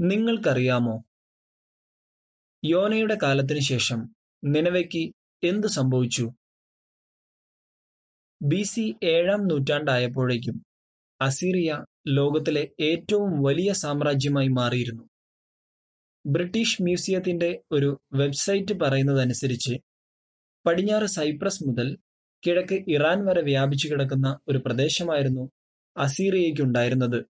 നിങ്ങൾക്കറിയാമോ? യോനയുടെ കാലത്തിനു ശേഷം നിനവയ്ക്ക് എന്തു സംഭവിച്ചു? ബി സി ഏഴാം നൂറ്റാണ്ടായപ്പോഴേക്കും അസീറിയ ലോകത്തിലെ ഏറ്റവും വലിയ സാമ്രാജ്യമായി മാറിയിരുന്നു. ബ്രിട്ടീഷ് മ്യൂസിയത്തിന്റെ ഒരു വെബ്സൈറ്റ് പറയുന്നതനുസരിച്ച് പടിഞ്ഞാറ് സൈപ്രസ് മുതൽ കിഴക്ക് ഇറാൻ വരെ വ്യാപിച്ചു കിടക്കുന്ന ഒരു പ്രദേശമായിരുന്നു അസീറിയയ്ക്കുണ്ടായിരുന്നത്.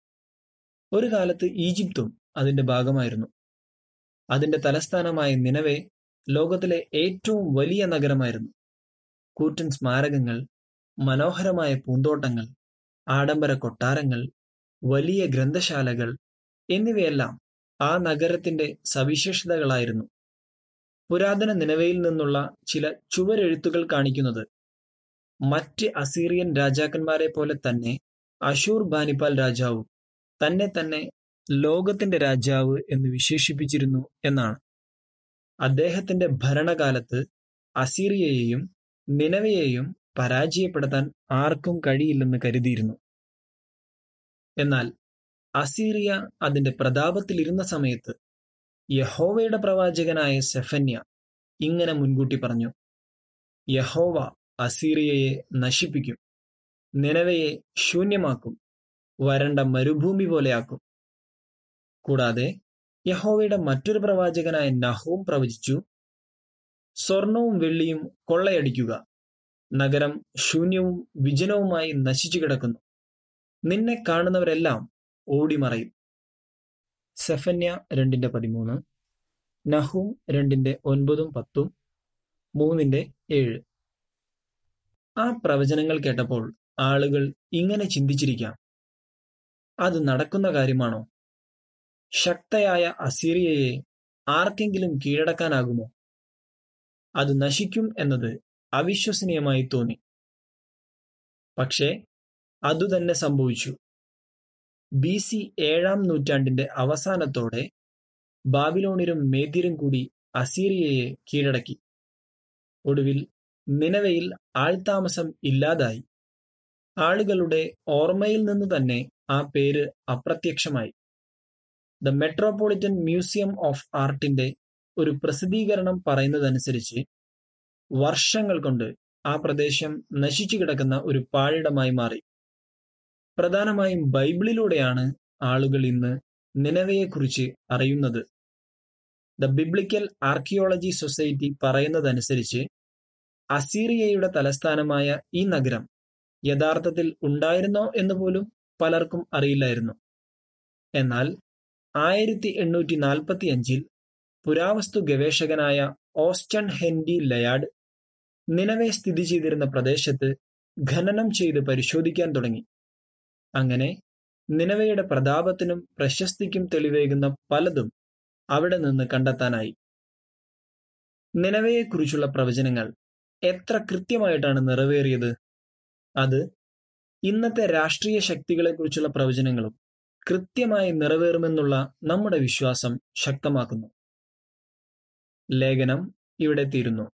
ഒരു കാലത്ത് ഈജിപ്തും അതിന്റെ ഭാഗമായിരുന്നു. അതിന്റെ തലസ്ഥാനമായ നിനവേ ലോകത്തിലെ ഏറ്റവും വലിയ നഗരമായിരുന്നു. കൂറ്റൻ സ്മാരകങ്ങൾ മനോഹരമായ പൂന്തോട്ടങ്ങൾ ആഡംബര കൊട്ടാരങ്ങൾ വലിയ ഗ്രന്ഥശാലകൾ എന്നിവയെല്ലാം ആ നഗരത്തിന്റെ സവിശേഷതകളായിരുന്നു. പുരാതന നിലവയിൽ നിന്നുള്ള ചില ചുവരെഴുത്തുകൾ കാണിക്കുന്നത് മറ്റ് അസീറിയൻ രാജാക്കന്മാരെ പോലെ തന്നെ അഷൂർ ബാനിപ്പാൽ രാജാവും തന്നെ തന്നെ ലോകത്തിന്റെ രാജാവ് എന്ന് വിശേഷിപ്പിച്ചിരുന്നു എന്നാണ്. അദ്ദേഹത്തിന്റെ ഭരണകാലത്ത് അസീറിയയെയും നിലവയെയും പരാജയപ്പെടുത്താൻ ആർക്കും കഴിയില്ലെന്ന് കരുതിയിരുന്നു. എന്നാൽ അസീറിയ അതിന്റെ പ്രതാപത്തിലിരുന്ന സമയത്ത് യഹോവയുടെ പ്രവാചകനായ സെഫന്യ ഇങ്ങനെ മുൻകൂട്ടി പറഞ്ഞു യഹോവ അസീറിയയെ നശിപ്പിക്കും നിലവയെ ശൂന്യമാക്കും വരണ്ട മരുഭൂമി പോലെയാക്കും. കൂടാതെ യഹോവയുടെ മറ്റൊരു പ്രവാചകനായ നഹൂം പ്രവചിച്ചു സ്വർണവും വെള്ളിയും കൊള്ളയടിക്കുക നഗരം ശൂന്യവും വിജനവുമായി നശിച്ചു കിടക്കുന്നു. നിന്നെ കാണുന്നവരെല്ലാം ഓടിമറയും. സെഫന്യ രണ്ടിന്റെ പതിമൂന്ന് നഹൂം രണ്ടിന്റെ ഒൻപതും പത്തും മൂന്നിന്റെ ഏഴ്. ആ പ്രവചനങ്ങൾ കേട്ടപ്പോൾ ആളുകൾ ഇങ്ങനെ ചിന്തിച്ചിരിക്കാം. അത് നടക്കുന്ന കാര്യമാണോ? ശക്തയായ അസീറിയയെ ആർക്കെങ്കിലും കീഴടക്കാനാകുമോ? അത് നശിക്കും എന്നത് അവിശ്വസനീയമായി തോന്നി. പക്ഷേ അതുതന്നെ സംഭവിച്ചു. ബി സി ഏഴാം നൂറ്റാണ്ടിന്റെ അവസാനത്തോടെ ബാബിലോണിരും മേദ്യരും കൂടി അസീറിയയെ കീഴടക്കി. ഒടുവിൽ നിലവയിൽ ആൾതാമസം ഇല്ലാതായി. ആളുകളുടെ ഓർമ്മയിൽ നിന്ന് തന്നെ ആ പേര് അപ്രത്യക്ഷമായി. ദ മെട്രോപൊളിറ്റൻ മ്യൂസിയം ഓഫ് ആർട്ടിന്റെ ഒരു പ്രസിദ്ധീകരണം പറയുന്നതനുസരിച്ച് വർഷങ്ങൾ കൊണ്ട് ആ പ്രദേശം നശിച്ചു കിടക്കുന്ന ഒരു പാഴിടമായി മാറി. പ്രധാനമായും ബൈബിളിലൂടെയാണ് ആളുകൾ ഇന്ന് നിലവയെക്കുറിച്ച് അറിയുന്നത്. ദ ബിബ്ലിക്കൽ ആർക്കിയോളജി സൊസൈറ്റി പറയുന്നതനുസരിച്ച് അസീറിയയുടെ തലസ്ഥാനമായ ഈ നഗരം യഥാർത്ഥത്തിൽ ഉണ്ടായിരുന്നോ എന്ന് പോലും പലർക്കും അറിയില്ലായിരുന്നു. എന്നാൽ ആയിരത്തി എണ്ണൂറ്റി നാൽപ്പത്തി അഞ്ചിൽ പുരാവസ്തു ഗവേഷകനായ ഓസ്റ്റൺ ഹെൻഡി ലയാഡ് നിലവെ സ്ഥിതി ചെയ്തിരുന്ന പ്രദേശത്ത് ഖനനം ചെയ്ത് പരിശോധിക്കാൻ തുടങ്ങി. അങ്ങനെ നിലവയുടെ പ്രതാപത്തിനും പ്രശസ്തിക്കും തെളിവേകുന്ന പലതും അവിടെ നിന്ന് കണ്ടെത്താനായി. നിലവയെക്കുറിച്ചുള്ള പ്രവചനങ്ങൾ എത്ര കൃത്യമായിട്ടാണ് നിറവേറിയത്? അത് ഇന്നത്തെ രാഷ്ട്രീയ ശക്തികളെക്കുറിച്ചുള്ള പ്രവചനങ്ങളും കൃത്യമായി നിറവേറുമെന്നുള്ള നമ്മുടെ വിശ്വാസം ശക്തമാക്കുന്നു. ലേഖനം ഇവിടെ തീരുന്നു.